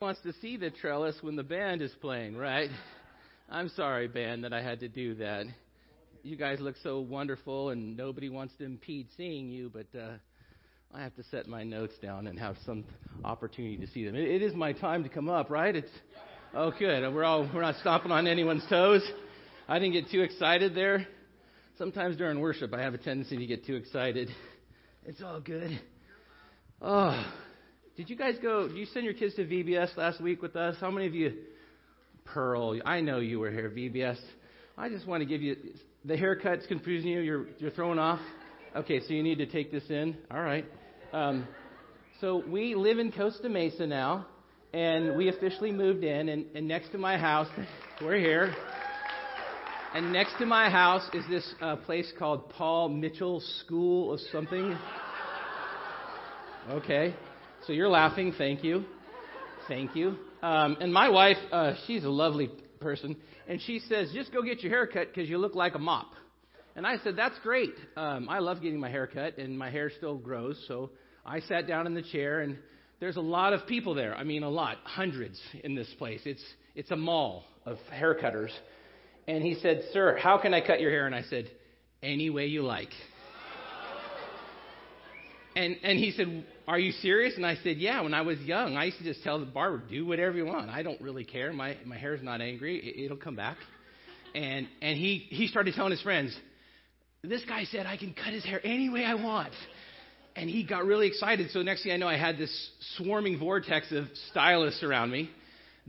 wants to see the trellis when the band is playing, right? I'm sorry, band, that I had to do that. You guys look so wonderful, and nobody wants to impede seeing you, but uh, I have to set my notes down and have some opportunity to see them. It, it is my time to come up, right? It's oh, good. We're all we're not stomping on anyone's toes. I didn't get too excited there. Sometimes during worship, I have a tendency to get too excited. It's all good. Oh. Did you guys go? Did you send your kids to VBS last week with us? How many of you? Pearl, I know you were here. VBS. I just want to give you the haircut's confusing you. You're you're thrown off. Okay, so you need to take this in. All right. Um, so we live in Costa Mesa now, and we officially moved in. And, and next to my house, we're here. And next to my house is this uh, place called Paul Mitchell School of something. Okay. So you're laughing. Thank you. Thank you. Um, and my wife, uh, she's a lovely person, and she says, just go get your hair cut because you look like a mop. And I said, that's great. Um, I love getting my hair cut, and my hair still grows. So I sat down in the chair, and there's a lot of people there. I mean, a lot, hundreds in this place. It's it's a mall of hair cutters. And he said, Sir, how can I cut your hair? And I said, Any way you like. And, and he said, Are you serious? And I said, Yeah, when I was young, I used to just tell the barber, Do whatever you want. I don't really care. My, my hair's not angry. It, it'll come back. And, and he, he started telling his friends, This guy said I can cut his hair any way I want. And he got really excited. So next thing I know, I had this swarming vortex of stylists around me.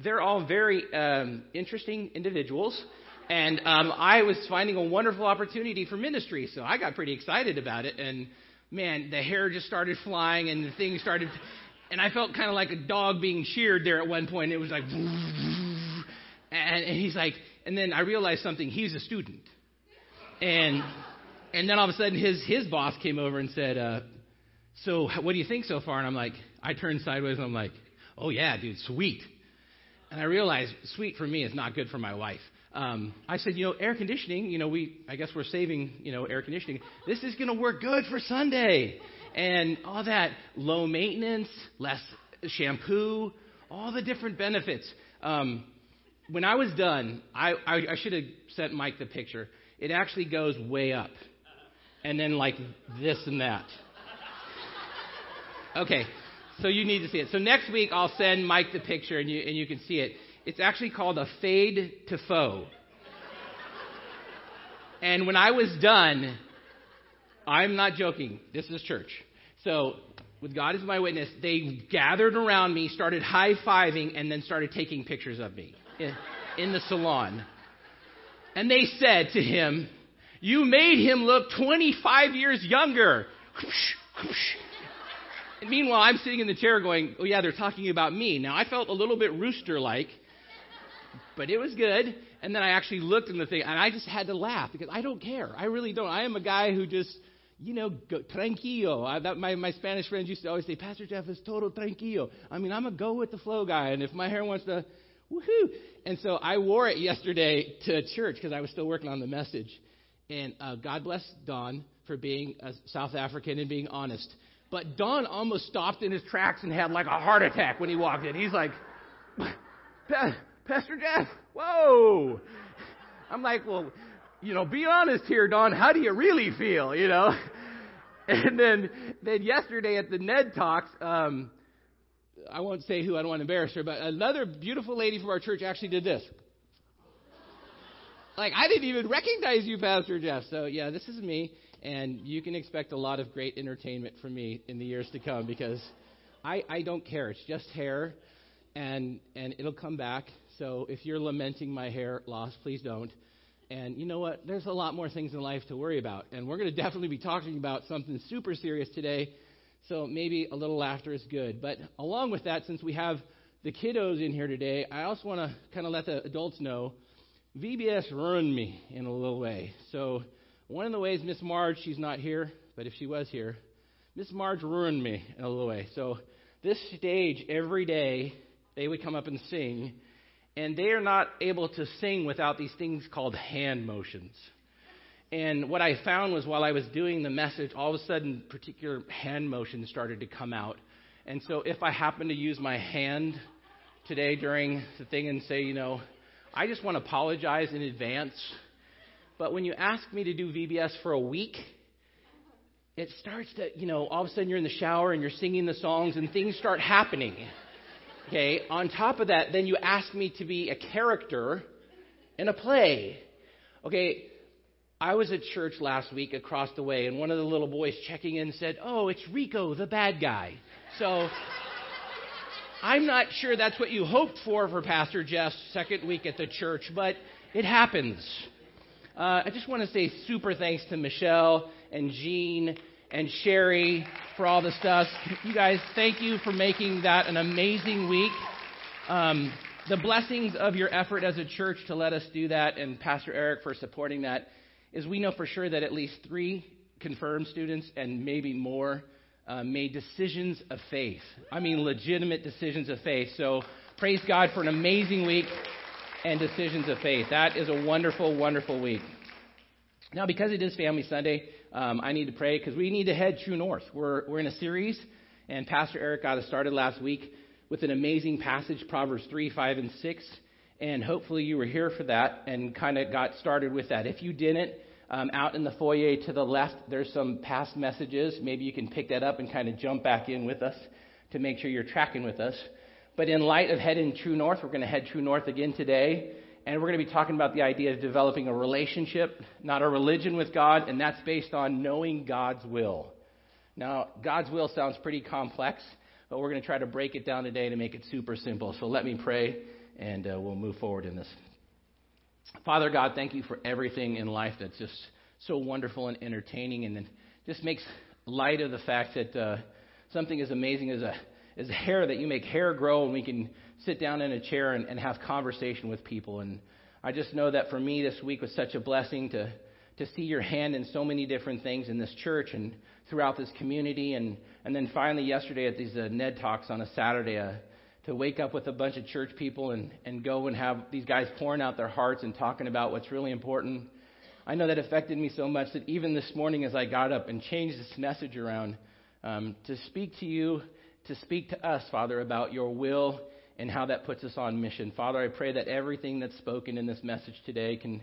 They're all very um, interesting individuals. And um, I was finding a wonderful opportunity for ministry. So I got pretty excited about it. And man, the hair just started flying and the thing started, and I felt kind of like a dog being sheared there at one point. It was like, and, and he's like, and then I realized something. He's a student, and and then all of a sudden his his boss came over and said, uh, "So what do you think so far?" And I'm like, I turned sideways and I'm like, "Oh yeah, dude, sweet." And I realized sweet for me is not good for my wife um, I said, you know, air conditioning, you know, we, I guess we're saving, you know, air conditioning. This is going to work good for Sunday. And all that low maintenance, less shampoo, all the different benefits. Um, when I was done, I, I, I should have sent Mike the picture. It actually goes way up. And then like this and that. Okay, so you need to see it. So next week I'll send Mike the picture and you, and you can see it. It's actually called a fade to faux. and when I was done, I'm not joking. This is church. So, with God as my witness, they gathered around me, started high fiving, and then started taking pictures of me in, in the salon. And they said to him, You made him look 25 years younger. And meanwhile, I'm sitting in the chair going, Oh, yeah, they're talking about me. Now, I felt a little bit rooster like but it was good. And then I actually looked in the thing, and I just had to laugh because I don't care. I really don't. I am a guy who just, you know, go, tranquilo. I, that, my, my Spanish friends used to always say, Pastor Jeff is total tranquilo. I mean, I'm a go with the flow guy, and if my hair wants to, woohoo. And so I wore it yesterday to church because I was still working on the message. And uh, God bless Don for being a South African and being honest. But Don almost stopped in his tracks and had like a heart attack when he walked in. He's like, Pastor Jeff, whoa. I'm like, well, you know, be honest here, Don. How do you really feel, you know? And then, then yesterday at the Ned Talks, um, I won't say who, I don't want to embarrass her, but another beautiful lady from our church actually did this. Like, I didn't even recognize you, Pastor Jeff. So, yeah, this is me, and you can expect a lot of great entertainment from me in the years to come because I, I don't care. It's just hair, and, and it'll come back, so if you're lamenting my hair loss, please don't. And you know what? There's a lot more things in life to worry about. And we're going to definitely be talking about something super serious today. So maybe a little laughter is good. But along with that, since we have the kiddos in here today, I also want to kind of let the adults know VBS ruined me in a little way. So one of the ways Miss Marge, she's not here, but if she was here, Miss Marge ruined me in a little way. So this stage every day, they would come up and sing and they are not able to sing without these things called hand motions. And what I found was while I was doing the message, all of a sudden, particular hand motions started to come out. And so if I happen to use my hand today during the thing and say, you know, I just want to apologize in advance. But when you ask me to do VBS for a week, it starts to, you know, all of a sudden you're in the shower and you're singing the songs and things start happening. Okay, on top of that, then you ask me to be a character in a play. Okay, I was at church last week across the way, and one of the little boys checking in said, Oh, it's Rico, the bad guy. So I'm not sure that's what you hoped for for Pastor Jeff's second week at the church, but it happens. Uh, I just want to say super thanks to Michelle and Jean and Sherry for all the stuff. You guys, thank you for making that an amazing week. Um, the blessings of your effort as a church to let us do that, and Pastor Eric for supporting that, is we know for sure that at least three confirmed students and maybe more uh, made decisions of faith. I mean, legitimate decisions of faith. So praise God for an amazing week and decisions of faith. That is a wonderful, wonderful week. Now, because it is Family Sunday, um, I need to pray because we need to head true north. We're, we're in a series, and Pastor Eric got us started last week with an amazing passage, Proverbs 3, 5, and 6. And hopefully you were here for that and kind of got started with that. If you didn't, um, out in the foyer to the left, there's some past messages. Maybe you can pick that up and kind of jump back in with us to make sure you're tracking with us. But in light of heading true north, we're going to head true north again today. And we're going to be talking about the idea of developing a relationship, not a religion with God, and that's based on knowing God's will. Now, God's will sounds pretty complex, but we're going to try to break it down today to make it super simple. So let me pray, and uh, we'll move forward in this. Father God, thank you for everything in life that's just so wonderful and entertaining, and then just makes light of the fact that uh, something as amazing as a as hair that you make hair grow, and we can sit down in a chair and, and have conversation with people. And I just know that for me, this week was such a blessing to to see your hand in so many different things in this church and throughout this community, and and then finally yesterday at these uh, Ned talks on a Saturday. Uh, to wake up with a bunch of church people and, and go and have these guys pouring out their hearts and talking about what's really important. I know that affected me so much that even this morning, as I got up and changed this message around, um, to speak to you, to speak to us, Father, about your will and how that puts us on mission. Father, I pray that everything that's spoken in this message today can,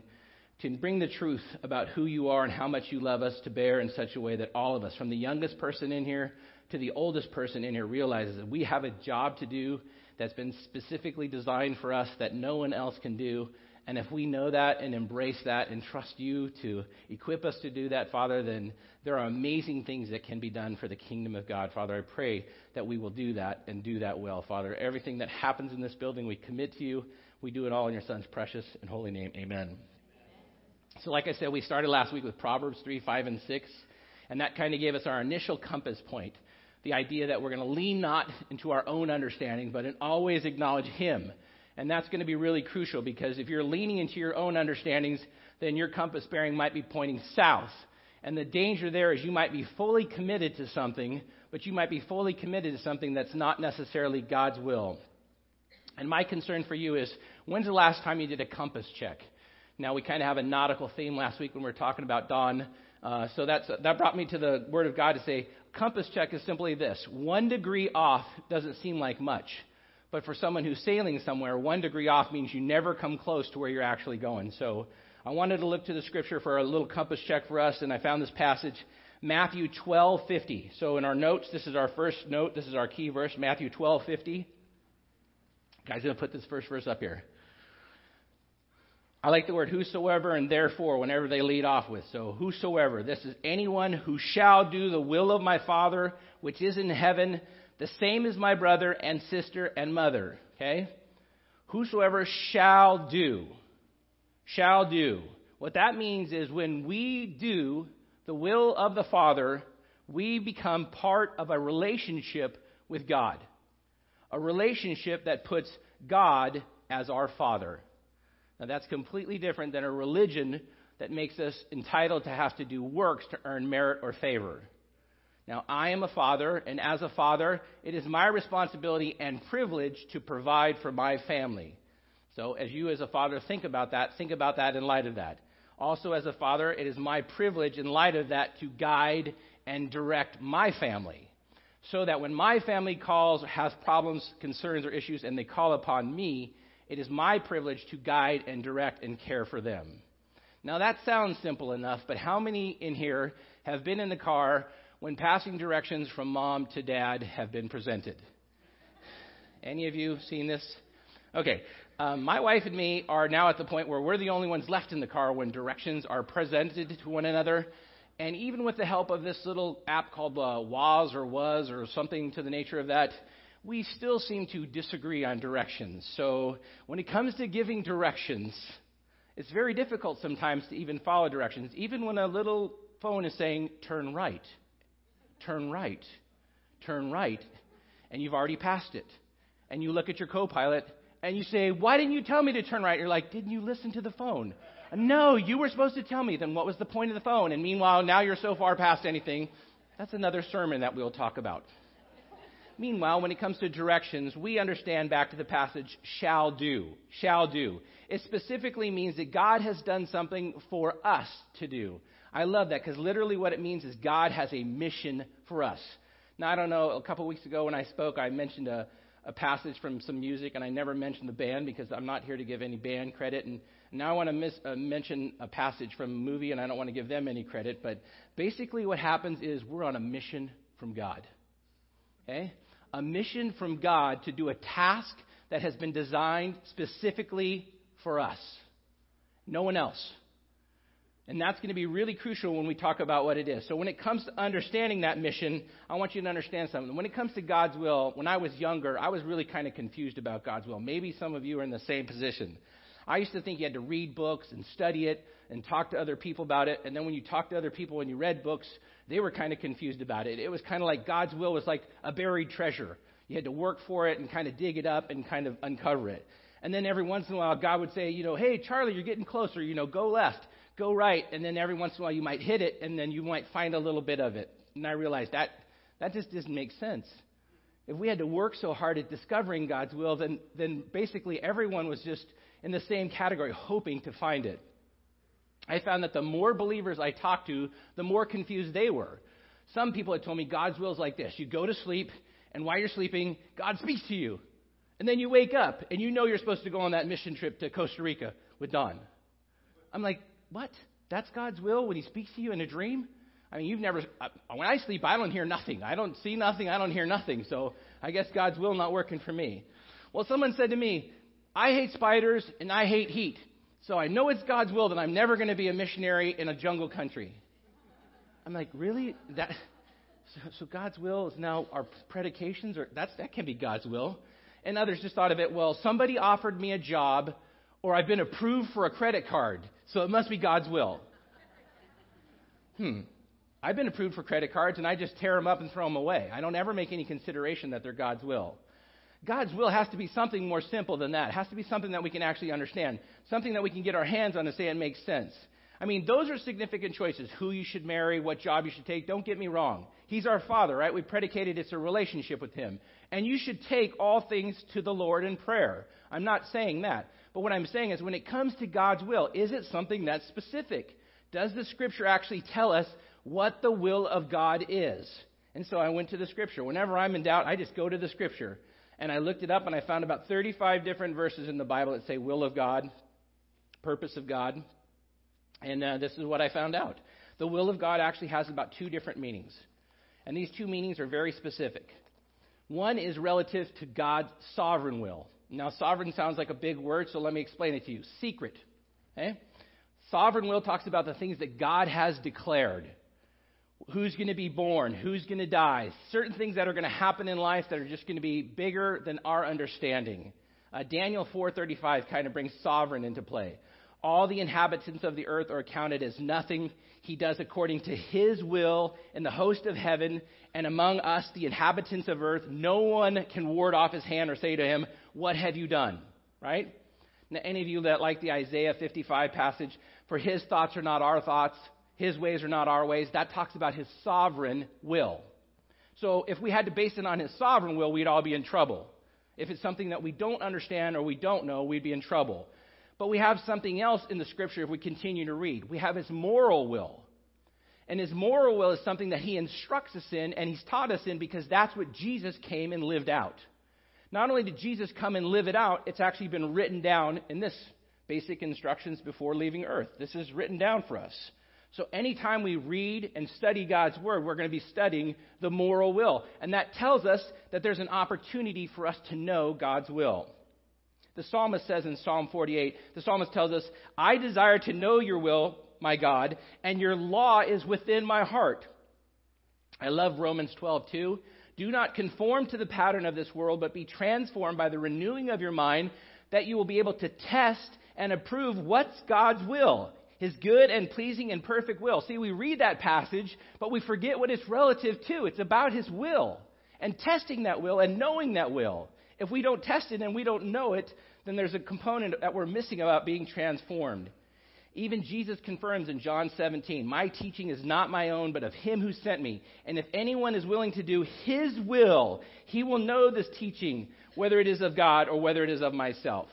can bring the truth about who you are and how much you love us to bear in such a way that all of us, from the youngest person in here to the oldest person in here realizes that we have a job to do that's been specifically designed for us that no one else can do. And if we know that and embrace that and trust you to equip us to do that, Father, then there are amazing things that can be done for the kingdom of God. Father, I pray that we will do that and do that well, Father. Everything that happens in this building, we commit to you. We do it all in your Son's precious and holy name. Amen. So, like I said, we started last week with Proverbs 3, 5, and 6. And that kind of gave us our initial compass point the idea that we're going to lean not into our own understanding, but in always acknowledge Him. And that's going to be really crucial because if you're leaning into your own understandings, then your compass bearing might be pointing south. And the danger there is you might be fully committed to something, but you might be fully committed to something that's not necessarily God's will. And my concern for you is when's the last time you did a compass check? Now, we kind of have a nautical theme last week when we were talking about dawn. Uh, so that's, that brought me to the Word of God to say compass check is simply this one degree off doesn't seem like much. But for someone who's sailing somewhere, one degree off means you never come close to where you're actually going. So I wanted to look to the scripture for a little compass check for us, and I found this passage, Matthew 12:50. So in our notes, this is our first note. This is our key verse, Matthew 12:50. Guys, I'm gonna put this first verse up here. I like the word whosoever and therefore whenever they lead off with. So, whosoever, this is anyone who shall do the will of my Father which is in heaven, the same as my brother and sister and mother. Okay? Whosoever shall do. Shall do. What that means is when we do the will of the Father, we become part of a relationship with God. A relationship that puts God as our Father. Now, that's completely different than a religion that makes us entitled to have to do works to earn merit or favor. Now, I am a father, and as a father, it is my responsibility and privilege to provide for my family. So, as you as a father think about that, think about that in light of that. Also, as a father, it is my privilege in light of that to guide and direct my family. so that when my family calls, has problems, concerns, or issues, and they call upon me, it is my privilege to guide and direct and care for them. Now that sounds simple enough, but how many in here have been in the car when passing directions from mom to dad have been presented? Any of you seen this? Okay, um, my wife and me are now at the point where we're the only ones left in the car when directions are presented to one another. And even with the help of this little app called uh, Waze or Waze or something to the nature of that, we still seem to disagree on directions. So when it comes to giving directions, it's very difficult sometimes to even follow directions, even when a little phone is saying, turn right, turn right, turn right, and you've already passed it. And you look at your co pilot and you say, Why didn't you tell me to turn right? You're like, Didn't you listen to the phone? No, you were supposed to tell me. Then what was the point of the phone? And meanwhile, now you're so far past anything. That's another sermon that we'll talk about. Meanwhile, when it comes to directions, we understand back to the passage, shall do. Shall do. It specifically means that God has done something for us to do. I love that because literally what it means is God has a mission for us. Now, I don't know, a couple weeks ago when I spoke, I mentioned a, a passage from some music, and I never mentioned the band because I'm not here to give any band credit. And now I want to miss, uh, mention a passage from a movie, and I don't want to give them any credit. But basically, what happens is we're on a mission from God. Okay? a mission from God to do a task that has been designed specifically for us. No one else. And that's going to be really crucial when we talk about what it is. So, when it comes to understanding that mission, I want you to understand something. When it comes to God's will, when I was younger, I was really kind of confused about God's will. Maybe some of you are in the same position. I used to think you had to read books and study it and talk to other people about it. And then when you talk to other people and you read books, they were kind of confused about it. It was kind of like God's will was like a buried treasure. You had to work for it and kind of dig it up and kind of uncover it. And then every once in a while, God would say, you know, hey, Charlie, you're getting closer. You know, go left, go right. And then every once in a while, you might hit it, and then you might find a little bit of it. And I realized that that just doesn't make sense. If we had to work so hard at discovering God's will, then, then basically everyone was just in the same category, hoping to find it. I found that the more believers I talked to, the more confused they were. Some people had told me God's will is like this you go to sleep, and while you're sleeping, God speaks to you. And then you wake up, and you know you're supposed to go on that mission trip to Costa Rica with Don. I'm like, what? That's God's will when He speaks to you in a dream? I mean, you've never. Uh, when I sleep, I don't hear nothing. I don't see nothing. I don't hear nothing. So I guess God's will not working for me. Well, someone said to me, I hate spiders and I hate heat. So I know it's God's will that I'm never going to be a missionary in a jungle country. I'm like, really? That so, so God's will is now our predications, or that's that can be God's will. And others just thought of it, well, somebody offered me a job, or I've been approved for a credit card, so it must be God's will. Hmm. I've been approved for credit cards, and I just tear them up and throw them away. I don't ever make any consideration that they're God's will. God's will has to be something more simple than that. It has to be something that we can actually understand, something that we can get our hands on and say it makes sense. I mean, those are significant choices who you should marry, what job you should take. Don't get me wrong. He's our Father, right? We predicated it's a relationship with Him. And you should take all things to the Lord in prayer. I'm not saying that. But what I'm saying is when it comes to God's will, is it something that's specific? Does the Scripture actually tell us what the will of God is? And so I went to the Scripture. Whenever I'm in doubt, I just go to the Scripture. And I looked it up and I found about 35 different verses in the Bible that say will of God, purpose of God. And uh, this is what I found out. The will of God actually has about two different meanings. And these two meanings are very specific. One is relative to God's sovereign will. Now, sovereign sounds like a big word, so let me explain it to you. Secret. Okay? Sovereign will talks about the things that God has declared who's going to be born, who's going to die, certain things that are going to happen in life that are just going to be bigger than our understanding. Uh, Daniel 4:35 kind of brings sovereign into play. All the inhabitants of the earth are counted as nothing. He does according to his will in the host of heaven and among us, the inhabitants of earth. No one can ward off his hand or say to him, What have you done? Right? Now, any of you that like the Isaiah 55 passage, for his thoughts are not our thoughts, his ways are not our ways. That talks about his sovereign will. So if we had to base it on his sovereign will, we'd all be in trouble. If it's something that we don't understand or we don't know, we'd be in trouble. But we have something else in the scripture if we continue to read. We have his moral will. And his moral will is something that he instructs us in and he's taught us in because that's what Jesus came and lived out. Not only did Jesus come and live it out, it's actually been written down in this basic instructions before leaving earth. This is written down for us. So anytime we read and study God's word, we're going to be studying the moral will. And that tells us that there's an opportunity for us to know God's will. The psalmist says in Psalm 48, the psalmist tells us, I desire to know your will, my God, and your law is within my heart. I love Romans 12 too. Do not conform to the pattern of this world, but be transformed by the renewing of your mind, that you will be able to test and approve what's God's will, his good and pleasing and perfect will. See, we read that passage, but we forget what it's relative to. It's about his will and testing that will and knowing that will. If we don't test it and we don't know it, then there's a component that we're missing about being transformed. Even Jesus confirms in John 17, My teaching is not my own, but of him who sent me. And if anyone is willing to do his will, he will know this teaching, whether it is of God or whether it is of myself.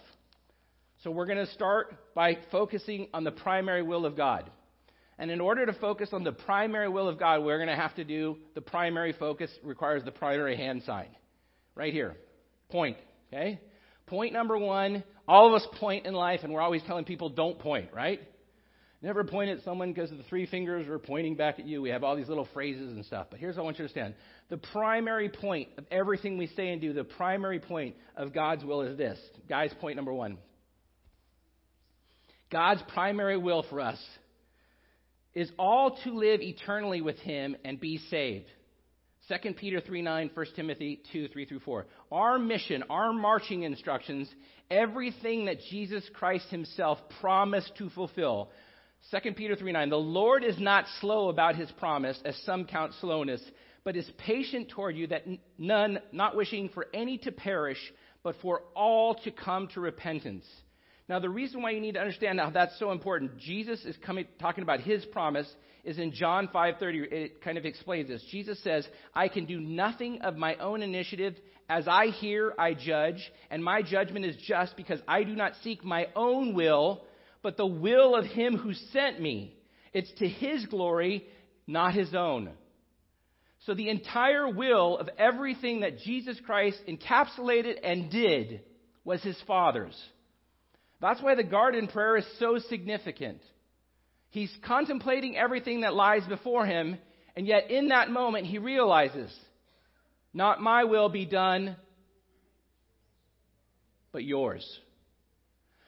So we're going to start by focusing on the primary will of God. And in order to focus on the primary will of God, we're going to have to do the primary focus requires the primary hand sign. Right here. Point. Okay? Point number one. All of us point in life, and we're always telling people don't point, right? Never point at someone because the three fingers are pointing back at you. We have all these little phrases and stuff. But here's what I want you to understand. The primary point of everything we say and do, the primary point of God's will is this. Guys, point number one. God's primary will for us is all to live eternally with Him and be saved. 2 Peter 3 9, 1 Timothy 2 3 through 4. Our mission, our marching instructions, everything that Jesus Christ Himself promised to fulfill. 2 Peter 3 9. The Lord is not slow about His promise, as some count slowness, but is patient toward you, that none, not wishing for any to perish, but for all to come to repentance. Now, the reason why you need to understand how that's so important, Jesus is coming, talking about his promise, is in John 5.30. It kind of explains this. Jesus says, I can do nothing of my own initiative. As I hear, I judge, and my judgment is just because I do not seek my own will, but the will of him who sent me. It's to his glory, not his own. So the entire will of everything that Jesus Christ encapsulated and did was his Father's. That's why the garden prayer is so significant. He's contemplating everything that lies before him, and yet in that moment he realizes, not my will be done, but yours.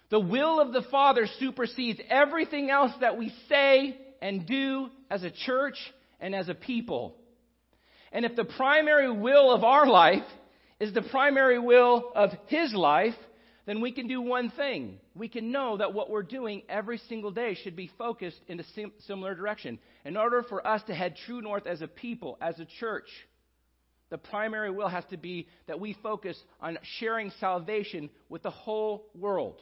The will of the Father supersedes everything else that we say and do as a church and as a people. And if the primary will of our life is the primary will of His life, then we can do one thing. We can know that what we're doing every single day should be focused in a sim- similar direction. In order for us to head true north as a people, as a church, the primary will has to be that we focus on sharing salvation with the whole world.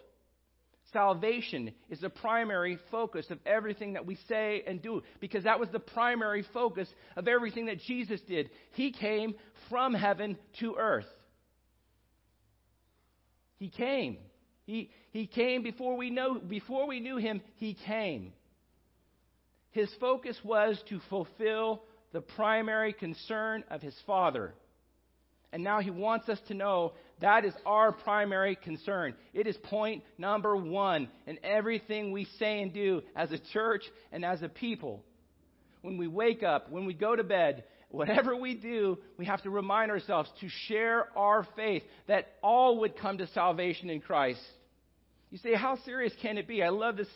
Salvation is the primary focus of everything that we say and do because that was the primary focus of everything that Jesus did. He came from heaven to earth. He came. He, he came before we, know, before we knew him, he came. His focus was to fulfill the primary concern of his Father. And now he wants us to know that is our primary concern. It is point number one in everything we say and do as a church and as a people. When we wake up, when we go to bed, whatever we do, we have to remind ourselves to share our faith that all would come to salvation in Christ. You say, how serious can it be? I love this.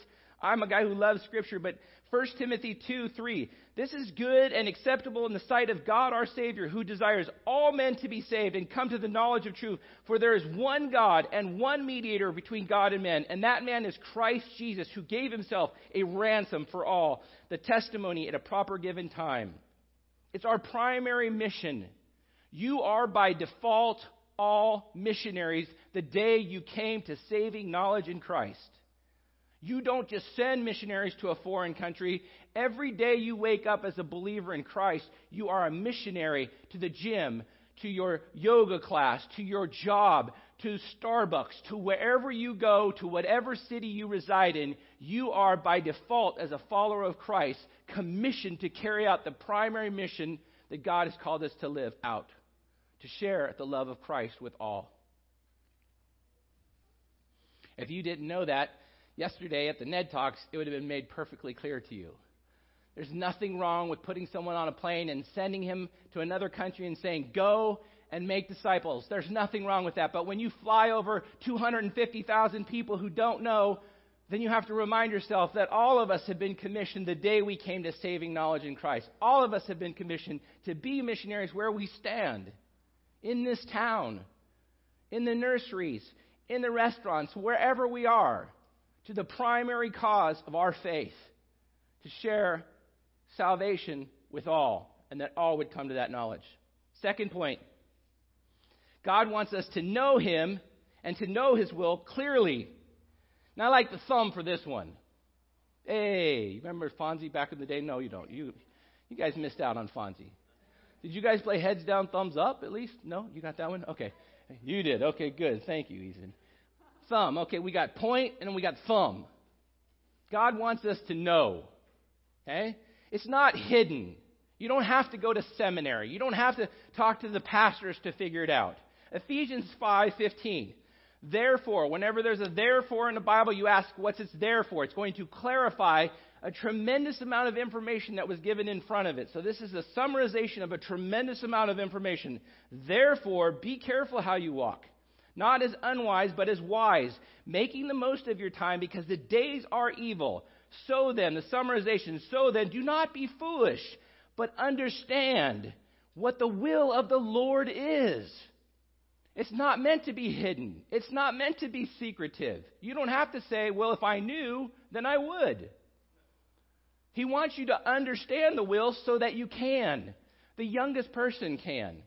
I'm a guy who loves Scripture, but 1 Timothy 2 3. This is good and acceptable in the sight of God our Savior, who desires all men to be saved and come to the knowledge of truth. For there is one God and one mediator between God and men, and that man is Christ Jesus, who gave himself a ransom for all, the testimony at a proper given time. It's our primary mission. You are by default all missionaries the day you came to saving knowledge in Christ. You don't just send missionaries to a foreign country. Every day you wake up as a believer in Christ, you are a missionary to the gym, to your yoga class, to your job, to Starbucks, to wherever you go, to whatever city you reside in, you are by default, as a follower of Christ, commissioned to carry out the primary mission that God has called us to live out, to share the love of Christ with all. If you didn't know that, yesterday at the Ned Talks, it would have been made perfectly clear to you. There's nothing wrong with putting someone on a plane and sending him to another country and saying, Go and make disciples. There's nothing wrong with that. But when you fly over 250,000 people who don't know, then you have to remind yourself that all of us have been commissioned the day we came to saving knowledge in Christ. All of us have been commissioned to be missionaries where we stand in this town, in the nurseries, in the restaurants, wherever we are, to the primary cause of our faith to share salvation with all, and that all would come to that knowledge. Second point God wants us to know Him and to know His will clearly. Now, I like the thumb for this one. Hey, remember Fonzie back in the day? No, you don't. You, you guys missed out on Fonzie. Did you guys play heads down, thumbs up at least? No? You got that one? Okay. You did. Okay, good. Thank you, Ethan. Thumb. Okay, we got point and we got thumb. God wants us to know. Okay? It's not hidden. You don't have to go to seminary. You don't have to talk to the pastors to figure it out. Ephesians 5:15. Therefore, whenever there's a therefore in the Bible, you ask what's it's there for. It's going to clarify a tremendous amount of information that was given in front of it. So this is a summarization of a tremendous amount of information. Therefore, be careful how you walk. Not as unwise, but as wise, making the most of your time because the days are evil. So then, the summarization, so then, do not be foolish, but understand what the will of the Lord is. It's not meant to be hidden. It's not meant to be secretive. You don't have to say, well, if I knew, then I would. He wants you to understand the will so that you can. The youngest person can.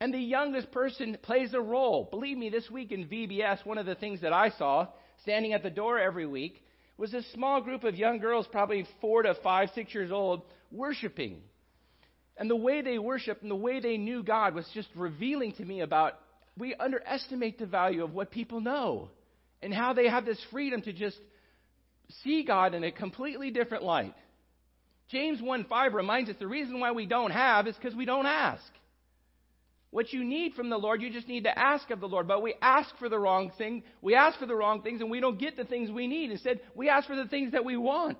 And the youngest person plays a role. Believe me, this week in VBS, one of the things that I saw standing at the door every week was a small group of young girls, probably four to five, six years old, worshiping. And the way they worshiped and the way they knew God was just revealing to me about we underestimate the value of what people know and how they have this freedom to just see God in a completely different light. James 1 5 reminds us the reason why we don't have is because we don't ask. What you need from the Lord, you just need to ask of the Lord. But we ask for the wrong thing. We ask for the wrong things, and we don't get the things we need. Instead, we ask for the things that we want.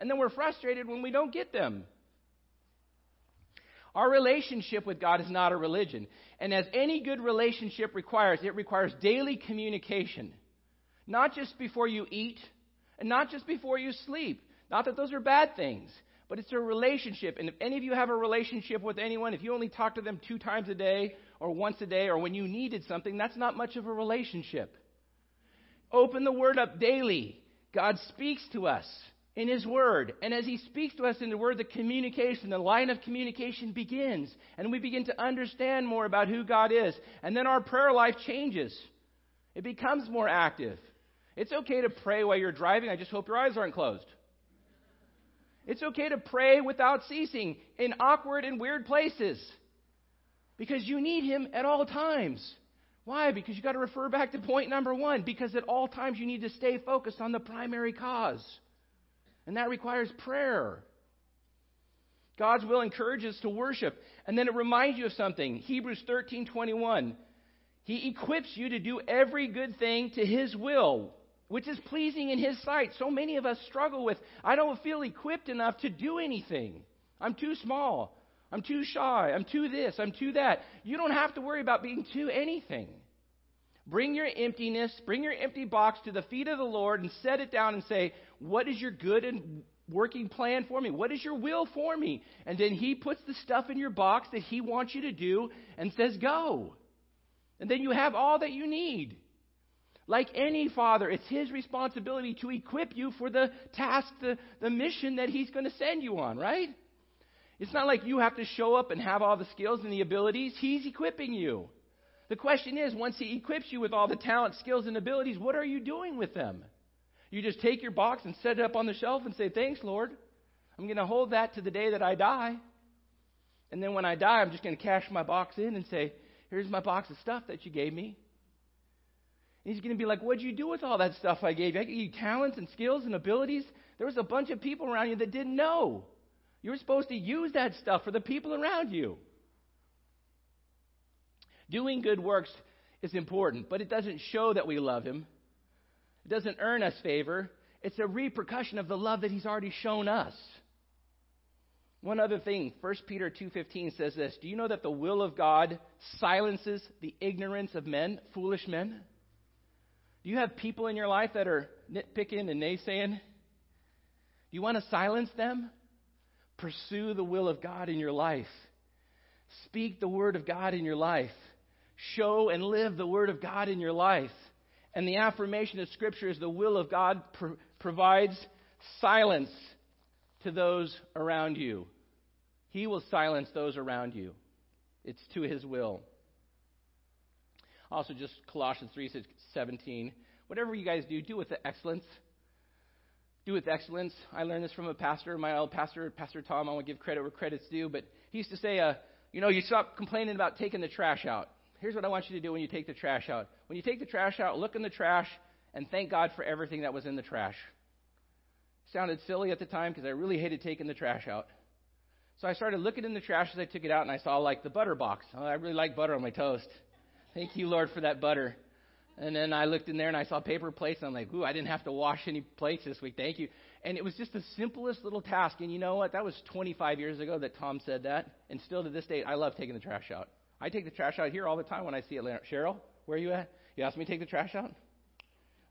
And then we're frustrated when we don't get them. Our relationship with God is not a religion. And as any good relationship requires, it requires daily communication. Not just before you eat, and not just before you sleep. Not that those are bad things. But it's a relationship. And if any of you have a relationship with anyone, if you only talk to them two times a day or once a day or when you needed something, that's not much of a relationship. Open the Word up daily. God speaks to us in His Word. And as He speaks to us in the Word, the communication, the line of communication begins. And we begin to understand more about who God is. And then our prayer life changes, it becomes more active. It's okay to pray while you're driving. I just hope your eyes aren't closed. It's okay to pray without ceasing in awkward and weird places because you need Him at all times. Why? Because you've got to refer back to point number one. Because at all times you need to stay focused on the primary cause. And that requires prayer. God's will encourages us to worship. And then it reminds you of something. Hebrews 13 21. He equips you to do every good thing to His will which is pleasing in His sight. So many of us struggle with, I don't feel equipped enough to do anything. I'm too small. I'm too shy. I'm too this. I'm too that. You don't have to worry about being too anything. Bring your emptiness, bring your empty box to the feet of the Lord and set it down and say, What is your good and working plan for me? What is your will for me? And then He puts the stuff in your box that He wants you to do and says, Go. And then you have all that you need. Like any father, it's his responsibility to equip you for the task, the, the mission that he's going to send you on, right? It's not like you have to show up and have all the skills and the abilities. He's equipping you. The question is, once he equips you with all the talents, skills, and abilities, what are you doing with them? You just take your box and set it up on the shelf and say, Thanks, Lord. I'm going to hold that to the day that I die. And then when I die, I'm just going to cash my box in and say, Here's my box of stuff that you gave me. And he's going to be like, What'd you do with all that stuff I gave you? I gave you talents and skills and abilities. There was a bunch of people around you that didn't know. You were supposed to use that stuff for the people around you. Doing good works is important, but it doesn't show that we love Him. It doesn't earn us favor. It's a repercussion of the love that He's already shown us. One other thing, 1 Peter 2:15 says this, "Do you know that the will of God silences the ignorance of men, foolish men?" Do you have people in your life that are nitpicking and naysaying? Do you want to silence them? Pursue the will of God in your life. Speak the word of God in your life. Show and live the word of God in your life. And the affirmation of Scripture is the will of God pro- provides silence to those around you. He will silence those around you. It's to his will. Also, just Colossians 3 17. Whatever you guys do, do with excellence. Do with excellence. I learned this from a pastor, my old pastor, Pastor Tom. I won't give credit where credit's due, but he used to say, uh, you know, you stop complaining about taking the trash out. Here's what I want you to do when you take the trash out. When you take the trash out, look in the trash and thank God for everything that was in the trash. Sounded silly at the time because I really hated taking the trash out. So I started looking in the trash as I took it out, and I saw like the butter box. Oh, I really like butter on my toast. Thank you, Lord, for that butter. And then I looked in there and I saw paper plates, and I'm like, ooh, I didn't have to wash any plates this week. Thank you. And it was just the simplest little task. And you know what? That was 25 years ago that Tom said that. And still to this day, I love taking the trash out. I take the trash out here all the time when I see it. Cheryl, where are you at? You asked me to take the trash out?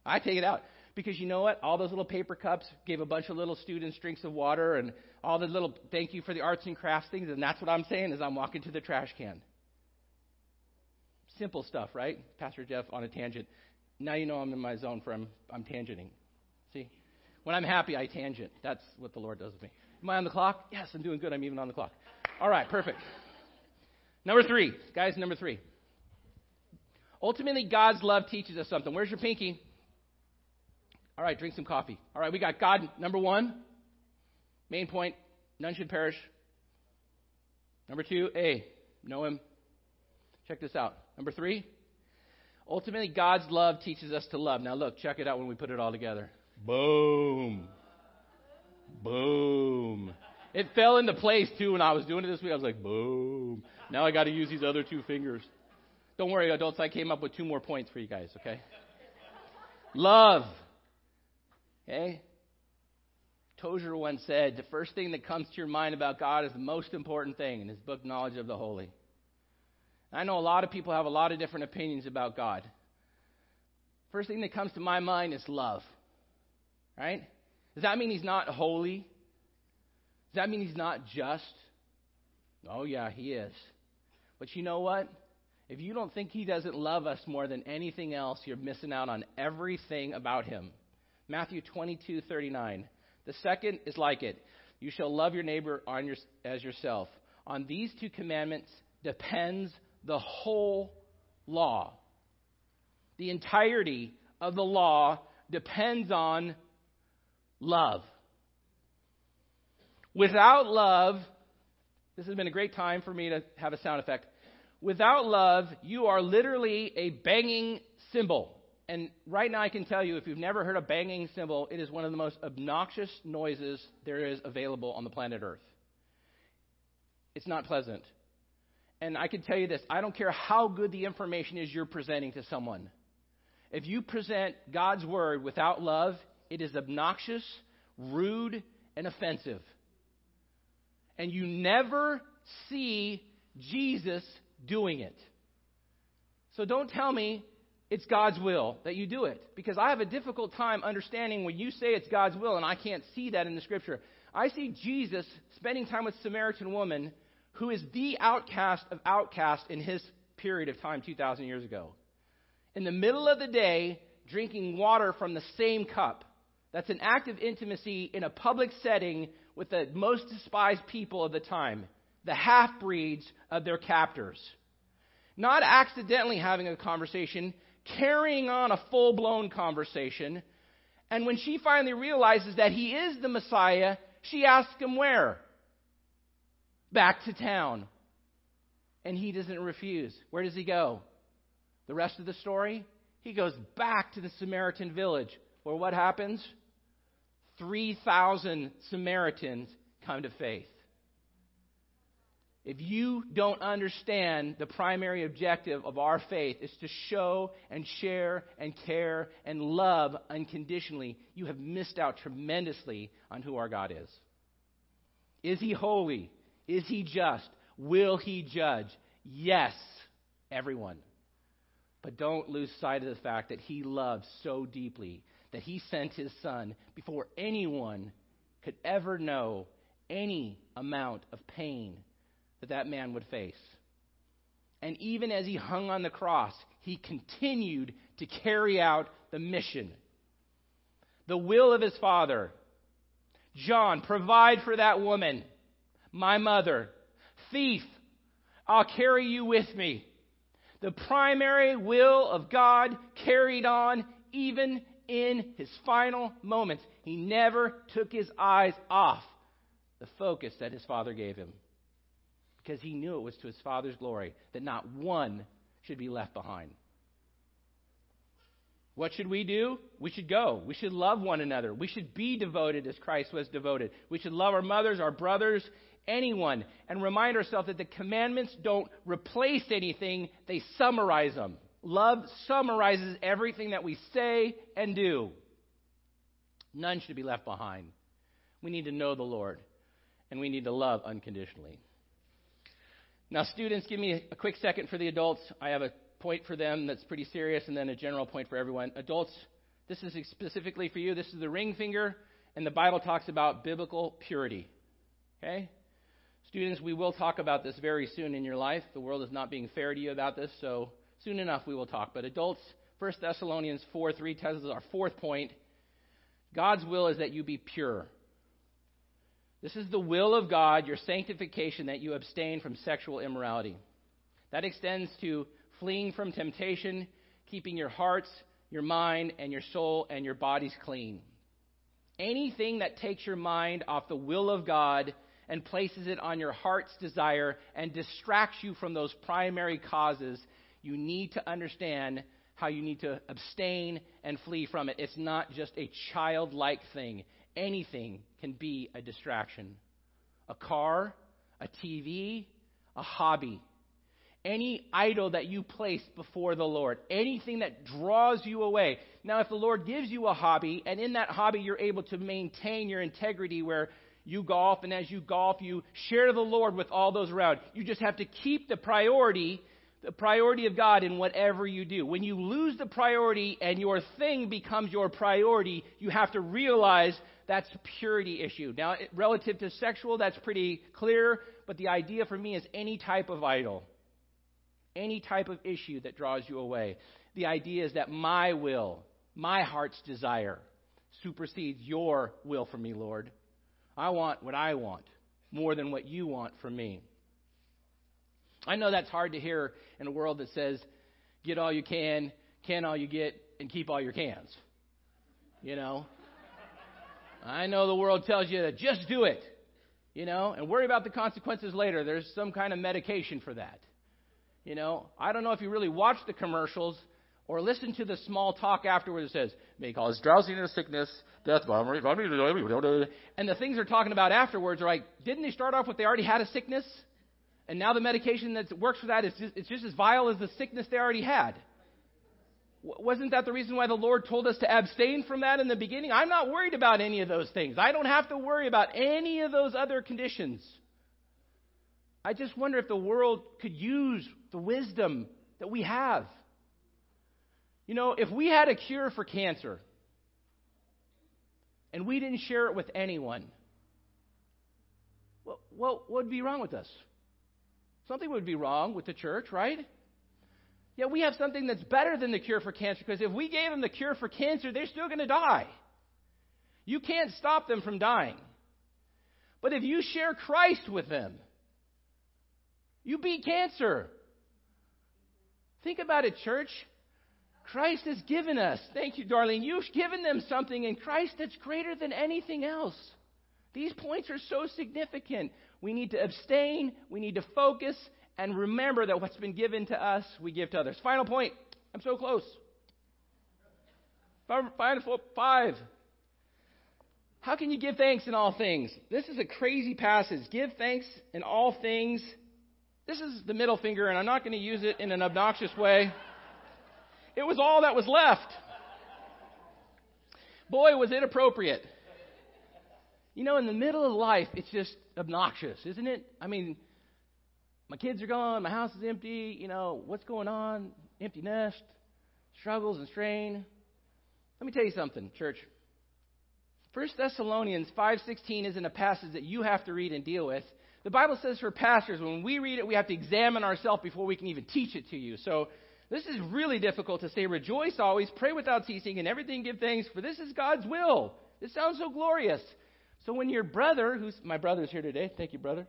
I take it out. Because you know what? All those little paper cups gave a bunch of little students drinks of water and all the little thank you for the arts and crafts things. And that's what I'm saying as I'm walking to the trash can. Simple stuff, right? Pastor Jeff on a tangent. Now you know I'm in my zone for I'm, I'm tangenting. See? When I'm happy, I tangent. That's what the Lord does with me. Am I on the clock? Yes, I'm doing good. I'm even on the clock. All right, perfect. Number three, guys, number three. Ultimately, God's love teaches us something. Where's your pinky? All right, drink some coffee. All right, we got God, number one. Main point, none should perish. Number two, A, know Him. Check this out. Number three, ultimately, God's love teaches us to love. Now, look, check it out when we put it all together. Boom. Boom. It fell into place, too, when I was doing it this week. I was like, boom. Now I got to use these other two fingers. Don't worry, adults, I came up with two more points for you guys, okay? Love. Okay? Tozer once said, the first thing that comes to your mind about God is the most important thing in his book, Knowledge of the Holy. I know a lot of people have a lot of different opinions about God. First thing that comes to my mind is love. Right? Does that mean he's not holy? Does that mean he's not just? Oh, yeah, he is. But you know what? If you don't think he doesn't love us more than anything else, you're missing out on everything about him. Matthew 22, 39. The second is like it. You shall love your neighbor your, as yourself. On these two commandments depends the whole law. The entirety of the law depends on love. Without love, this has been a great time for me to have a sound effect. Without love, you are literally a banging cymbal. And right now, I can tell you, if you've never heard a banging cymbal, it is one of the most obnoxious noises there is available on the planet Earth. It's not pleasant. And I can tell you this I don't care how good the information is you're presenting to someone. If you present God's word without love, it is obnoxious, rude, and offensive. And you never see Jesus doing it. So don't tell me it's God's will that you do it. Because I have a difficult time understanding when you say it's God's will and I can't see that in the scripture. I see Jesus spending time with Samaritan woman who is the outcast of outcasts in his period of time 2,000 years ago. In the middle of the day, drinking water from the same cup. That's an act of intimacy in a public setting with the most despised people of the time, the half breeds of their captors. Not accidentally having a conversation, carrying on a full blown conversation. And when she finally realizes that he is the Messiah, she asks him where? Back to town. And he doesn't refuse. Where does he go? The rest of the story? He goes back to the Samaritan village, where what happens? 3,000 Samaritans come to faith. If you don't understand the primary objective of our faith is to show and share and care and love unconditionally, you have missed out tremendously on who our God is. Is he holy? Is he just? Will he judge? Yes, everyone. But don't lose sight of the fact that he loves so deeply that he sent his son before anyone could ever know any amount of pain that that man would face. And even as he hung on the cross, he continued to carry out the mission. The will of his father. John, provide for that woman, my mother. Thief, I'll carry you with me. The primary will of God carried on even in his final moments. He never took his eyes off the focus that his father gave him because he knew it was to his Father's glory that not one should be left behind. What should we do? We should go. We should love one another. We should be devoted as Christ was devoted. We should love our mothers, our brothers, anyone, and remind ourselves that the commandments don't replace anything, they summarize them. Love summarizes everything that we say and do. None should be left behind. We need to know the Lord, and we need to love unconditionally. Now, students, give me a quick second for the adults. I have a point for them that's pretty serious, and then a general point for everyone. Adults, this is specifically for you. This is the ring finger, and the Bible talks about biblical purity. Okay? Students, we will talk about this very soon in your life. The world is not being fair to you about this, so soon enough we will talk. But adults, 1 Thessalonians 4 3 tells us our fourth point God's will is that you be pure. This is the will of God, your sanctification, that you abstain from sexual immorality. That extends to fleeing from temptation, keeping your hearts, your mind, and your soul and your bodies clean. Anything that takes your mind off the will of God and places it on your heart's desire and distracts you from those primary causes, you need to understand how you need to abstain and flee from it. It's not just a childlike thing anything can be a distraction a car, a TV, a hobby. Any idol that you place before the Lord, anything that draws you away. Now, if the Lord gives you a hobby, and in that hobby you're able to maintain your integrity where you golf, and as you golf, you share the Lord with all those around. You just have to keep the priority, the priority of God in whatever you do. When you lose the priority and your thing becomes your priority, you have to realize that's a purity issue. Now, relative to sexual, that's pretty clear, but the idea for me is any type of idol, any type of issue that draws you away. The idea is that my will, my heart's desire, supersedes your will for me, Lord. I want what I want more than what you want from me. I know that's hard to hear in a world that says, get all you can, can all you get, and keep all your cans. You know? I know the world tells you to just do it, you know, and worry about the consequences later. There's some kind of medication for that. You know, I don't know if you really watch the commercials or listen to the small talk afterwards that says, may cause drowsiness, sickness, death, vomiting." and the things they're talking about afterwards are like, didn't they start off with they already had a sickness? And now the medication that works for that is just, it's just as vile as the sickness they already had. Wasn't that the reason why the Lord told us to abstain from that in the beginning? I'm not worried about any of those things. I don't have to worry about any of those other conditions. I just wonder if the world could use the wisdom that we have. You know, if we had a cure for cancer and we didn't share it with anyone, well, what would be wrong with us? Something would be wrong with the church, right? Yeah, we have something that's better than the cure for cancer because if we gave them the cure for cancer, they're still going to die. You can't stop them from dying. But if you share Christ with them, you beat cancer. Think about it, church. Christ has given us, thank you, darling, you've given them something in Christ that's greater than anything else. These points are so significant. We need to abstain, we need to focus, and remember that what's been given to us, we give to others. Final point. I'm so close. Four, five. How can you give thanks in all things? This is a crazy passage. Give thanks in all things. This is the middle finger, and I'm not going to use it in an obnoxious way. It was all that was left. Boy, was it appropriate. You know, in the middle of life, it's just obnoxious, isn't it? I mean, my kids are gone, my house is empty, you know, what's going on? Empty nest, struggles and strain. Let me tell you something, church. 1 Thessalonians 5:16 isn't a passage that you have to read and deal with. The Bible says for pastors, when we read it, we have to examine ourselves before we can even teach it to you. So this is really difficult to say. Rejoice always, pray without ceasing, and everything give thanks, for this is God's will. This sounds so glorious. So when your brother, who's my brother's here today, thank you, brother.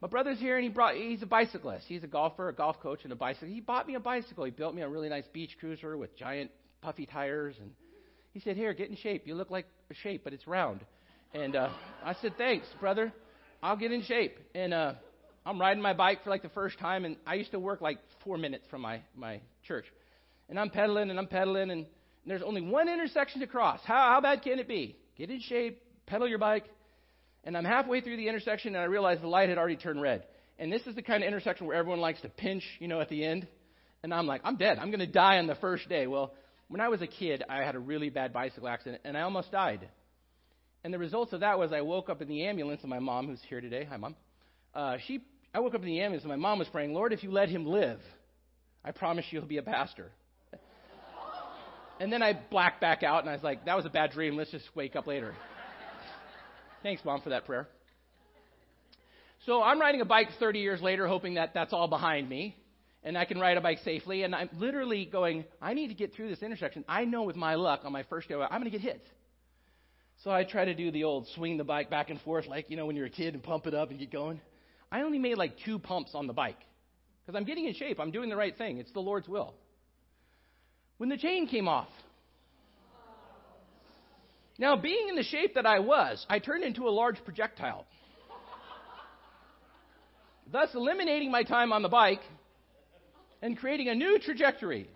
My brother's here and he brought he's a bicyclist. He's a golfer, a golf coach, and a bicycle. He bought me a bicycle. He built me a really nice beach cruiser with giant puffy tires and he said, Here, get in shape. You look like a shape, but it's round. And uh, I said, Thanks, brother. I'll get in shape. And uh, I'm riding my bike for like the first time, and I used to work like four minutes from my, my church. And I'm pedaling and I'm pedaling, and there's only one intersection to cross. How, how bad can it be? Get in shape, pedal your bike. And I'm halfway through the intersection, and I realize the light had already turned red. And this is the kind of intersection where everyone likes to pinch, you know, at the end. And I'm like, I'm dead. I'm going to die on the first day. Well, when I was a kid, I had a really bad bicycle accident, and I almost died. And the results of that was I woke up in the ambulance, and my mom, who's here today, hi mom, uh, she, I woke up in the ambulance, and my mom was praying, Lord, if you let him live, I promise you he'll be a pastor. and then I blacked back out, and I was like, that was a bad dream. Let's just wake up later. Thanks, mom, for that prayer. So I'm riding a bike 30 years later, hoping that that's all behind me and I can ride a bike safely. And I'm literally going, I need to get through this intersection. I know with my luck on my first day, I'm going to get hit. So I try to do the old swing the bike back and forth, like, you know, when you're a kid and pump it up and get going. I only made like two pumps on the bike because I'm getting in shape. I'm doing the right thing. It's the Lord's will. When the chain came off, now being in the shape that I was, I turned into a large projectile. thus eliminating my time on the bike and creating a new trajectory.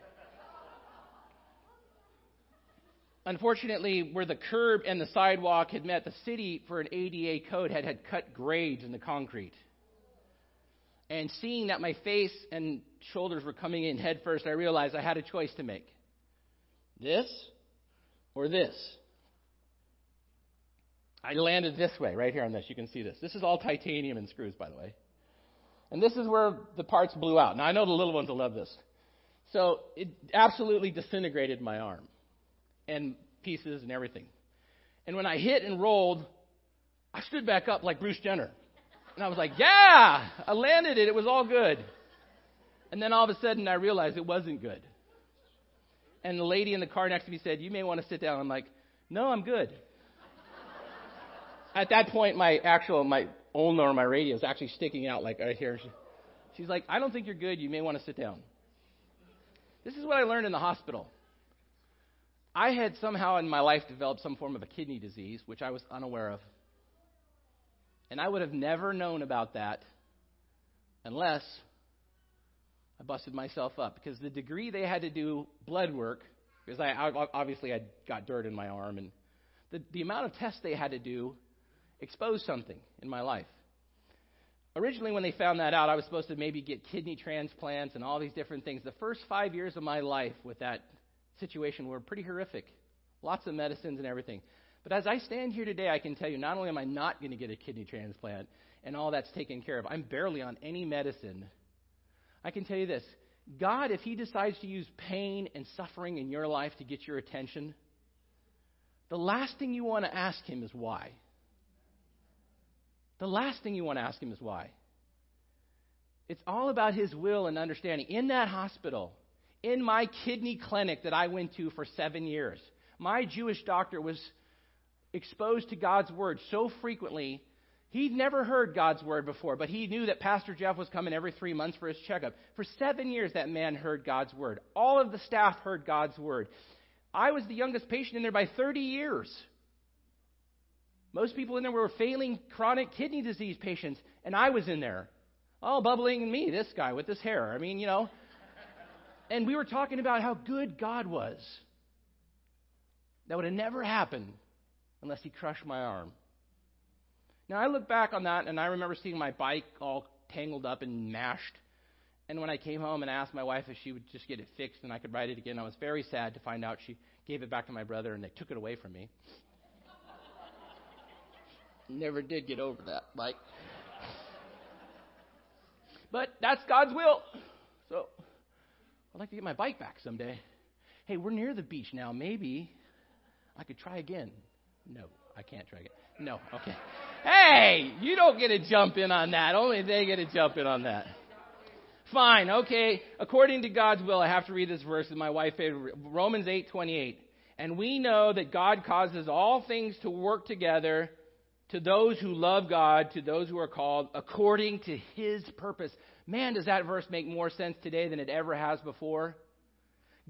Unfortunately, where the curb and the sidewalk had met, the city, for an ADA code, had, had cut grades in the concrete. And seeing that my face and shoulders were coming in head first, I realized I had a choice to make this or this. I landed this way, right here on this. You can see this. This is all titanium and screws, by the way. And this is where the parts blew out. Now, I know the little ones will love this. So it absolutely disintegrated my arm and pieces and everything. And when I hit and rolled, I stood back up like Bruce Jenner. And I was like, yeah, I landed it. It was all good. And then all of a sudden, I realized it wasn't good. And the lady in the car next to me said, You may want to sit down. I'm like, No, I'm good. At that point, my actual, my ulna or my radius is actually sticking out like right here. She's like, I don't think you're good. You may want to sit down. This is what I learned in the hospital. I had somehow in my life developed some form of a kidney disease, which I was unaware of. And I would have never known about that unless I busted myself up. Because the degree they had to do blood work, because I obviously I got dirt in my arm, and the, the amount of tests they had to do exposed something in my life. Originally, when they found that out, I was supposed to maybe get kidney transplants and all these different things. The first five years of my life with that situation were pretty horrific. Lots of medicines and everything. But as I stand here today, I can tell you not only am I not going to get a kidney transplant and all that's taken care of, I'm barely on any medicine. I can tell you this God, if He decides to use pain and suffering in your life to get your attention, the last thing you want to ask Him is why. The last thing you want to ask him is why. It's all about his will and understanding. In that hospital, in my kidney clinic that I went to for seven years, my Jewish doctor was exposed to God's word so frequently. He'd never heard God's word before, but he knew that Pastor Jeff was coming every three months for his checkup. For seven years, that man heard God's word. All of the staff heard God's word. I was the youngest patient in there by 30 years. Most people in there were failing chronic kidney disease patients, and I was in there. All bubbling in me, this guy with this hair. I mean, you know. And we were talking about how good God was. that would have never happened unless he crushed my arm. Now, I look back on that and I remember seeing my bike all tangled up and mashed. And when I came home and asked my wife if she would just get it fixed and I could ride it again, I was very sad to find out she gave it back to my brother and they took it away from me. Never did get over that bike. But that's God's will. So I'd like to get my bike back someday. Hey, we're near the beach now. Maybe I could try again. No, I can't drag it. No, okay. Hey, you don't get to jump in on that. Only they get to jump in on that. Fine, okay. According to God's will, I have to read this verse. It's my wife favorite. Romans 8:28. And we know that God causes all things to work together to those who love God, to those who are called according to his purpose. Man, does that verse make more sense today than it ever has before?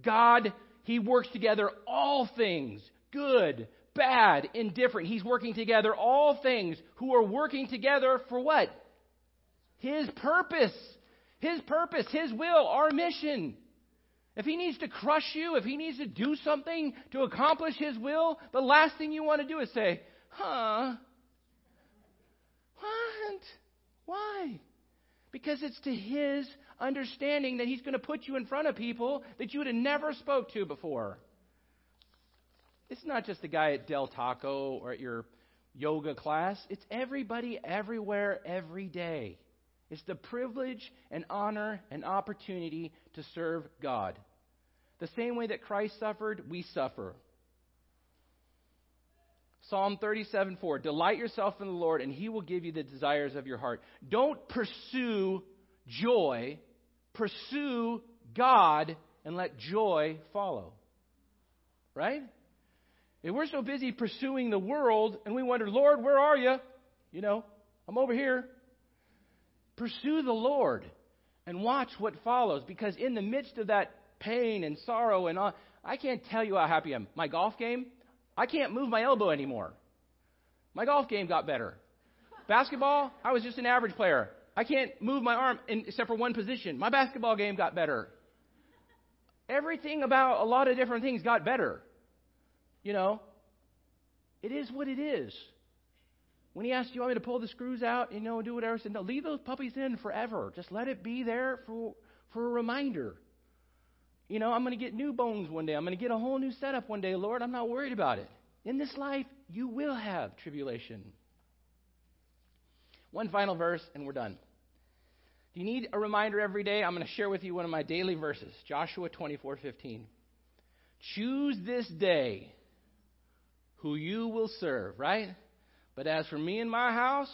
God, he works together all things, good, bad, indifferent. He's working together all things who are working together for what? His purpose. His purpose, His will, our mission. If He needs to crush you, if He needs to do something to accomplish His will, the last thing you want to do is say, huh? What? Why? Because it's to His understanding that He's going to put you in front of people that you would have never spoke to before. It's not just the guy at Del Taco or at your yoga class. It's everybody, everywhere, every day. It's the privilege and honor and opportunity to serve God. The same way that Christ suffered, we suffer. Psalm 37 4 Delight yourself in the Lord, and he will give you the desires of your heart. Don't pursue joy, pursue God, and let joy follow. Right? If we're so busy pursuing the world and we wonder, Lord, where are you? You know, I'm over here. Pursue the Lord and watch what follows because in the midst of that pain and sorrow and all, I can't tell you how happy I am. My golf game, I can't move my elbow anymore. My golf game got better. Basketball, I was just an average player. I can't move my arm in, except for one position. My basketball game got better. Everything about a lot of different things got better. You know, it is what it is. When he asked, Do you want me to pull the screws out, you know, do whatever? I said, No, leave those puppies in forever. Just let it be there for, for a reminder. You know, I'm going to get new bones one day. I'm going to get a whole new setup one day, Lord. I'm not worried about it. In this life, you will have tribulation. One final verse, and we're done. Do you need a reminder every day? I'm going to share with you one of my daily verses, Joshua 24:15. Choose this day who you will serve, right? But as for me and my house,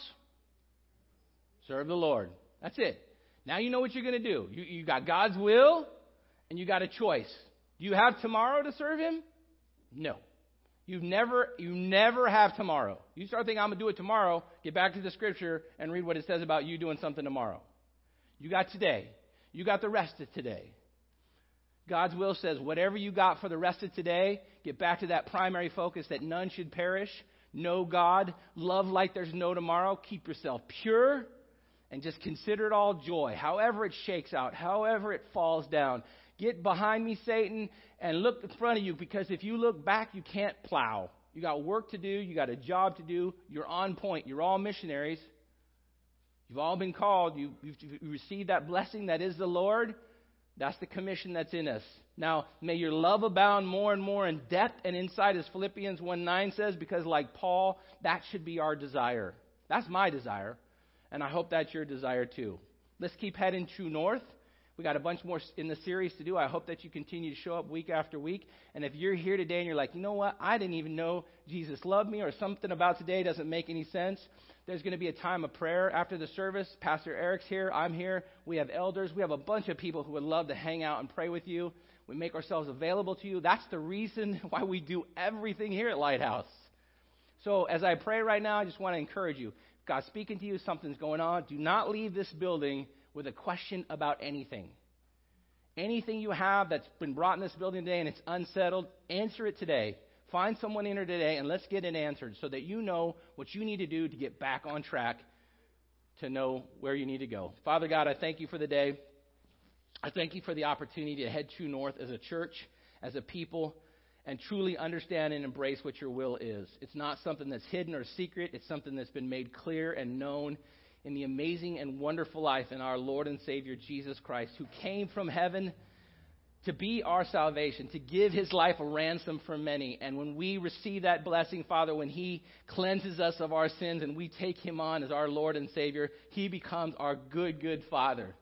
serve the Lord. That's it. Now you know what you're going to do. You, you got God's will, and you got a choice. Do you have tomorrow to serve Him? No. You never, you never have tomorrow. You start thinking, I'm going to do it tomorrow, get back to the scripture and read what it says about you doing something tomorrow. You got today. You got the rest of today. God's will says, whatever you got for the rest of today, get back to that primary focus that none should perish. Know God. Love like there's no tomorrow. Keep yourself pure. And just consider it all joy, however it shakes out, however it falls down. Get behind me, Satan, and look in front of you because if you look back, you can't plow. You got work to do, you got a job to do, you're on point. You're all missionaries. You've all been called. You, have received that blessing that is the Lord. That's the commission that's in us. Now, may your love abound more and more in depth and insight, as Philippians 1 9 says, because like Paul, that should be our desire. That's my desire. And I hope that's your desire too. Let's keep heading true north. We got a bunch more in the series to do. I hope that you continue to show up week after week. And if you're here today and you're like, you know what? I didn't even know Jesus loved me or something about today doesn't make any sense. There's going to be a time of prayer after the service. Pastor Eric's here. I'm here. We have elders. We have a bunch of people who would love to hang out and pray with you. We make ourselves available to you. That's the reason why we do everything here at Lighthouse. So as I pray right now, I just want to encourage you. God's speaking to you, something's going on. Do not leave this building with a question about anything. Anything you have that's been brought in this building today and it's unsettled, answer it today. Find someone in here today and let's get it answered so that you know what you need to do to get back on track to know where you need to go. Father God, I thank you for the day. I thank you for the opportunity to head true north as a church, as a people. and truly understand and embrace what your will is. It's not something that's hidden or secret, it's something that's been made clear and known in the amazing and wonderful life in our Lord and Savior Jesus Christ, who came from heaven to be our salvation, to give his life a ransom for many. And when we receive that blessing, Father, when he cleanses us of our sins and we take him on as our Lord and Savior, he becomes our good, good Father.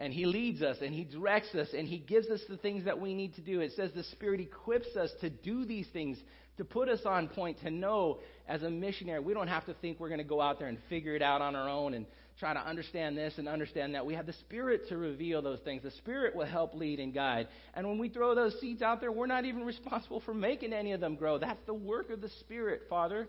And he leads us and he directs us and he gives us the things that we need to do. It says the Spirit equips us to do these things, to put us on point, to know as a missionary, we don't have to think we're going to go out there and figure it out on our own and try to understand this and understand that. We have the Spirit to reveal those things. The Spirit will help lead and guide. And when we throw those seeds out there, we're not even responsible for making any of them grow. That's the work of the Spirit, Father.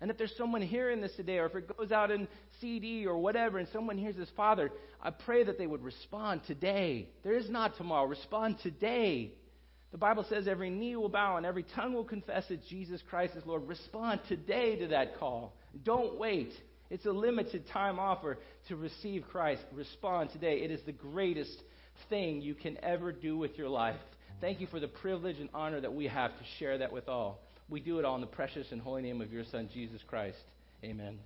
And if there's someone hearing this today, or if it goes out in CD or whatever, and someone hears this, Father, I pray that they would respond today. There is not tomorrow. Respond today. The Bible says every knee will bow and every tongue will confess that Jesus Christ is Lord. Respond today to that call. Don't wait. It's a limited time offer to receive Christ. Respond today. It is the greatest thing you can ever do with your life. Thank you for the privilege and honor that we have to share that with all. We do it all in the precious and holy name of your Son, Jesus Christ. Amen.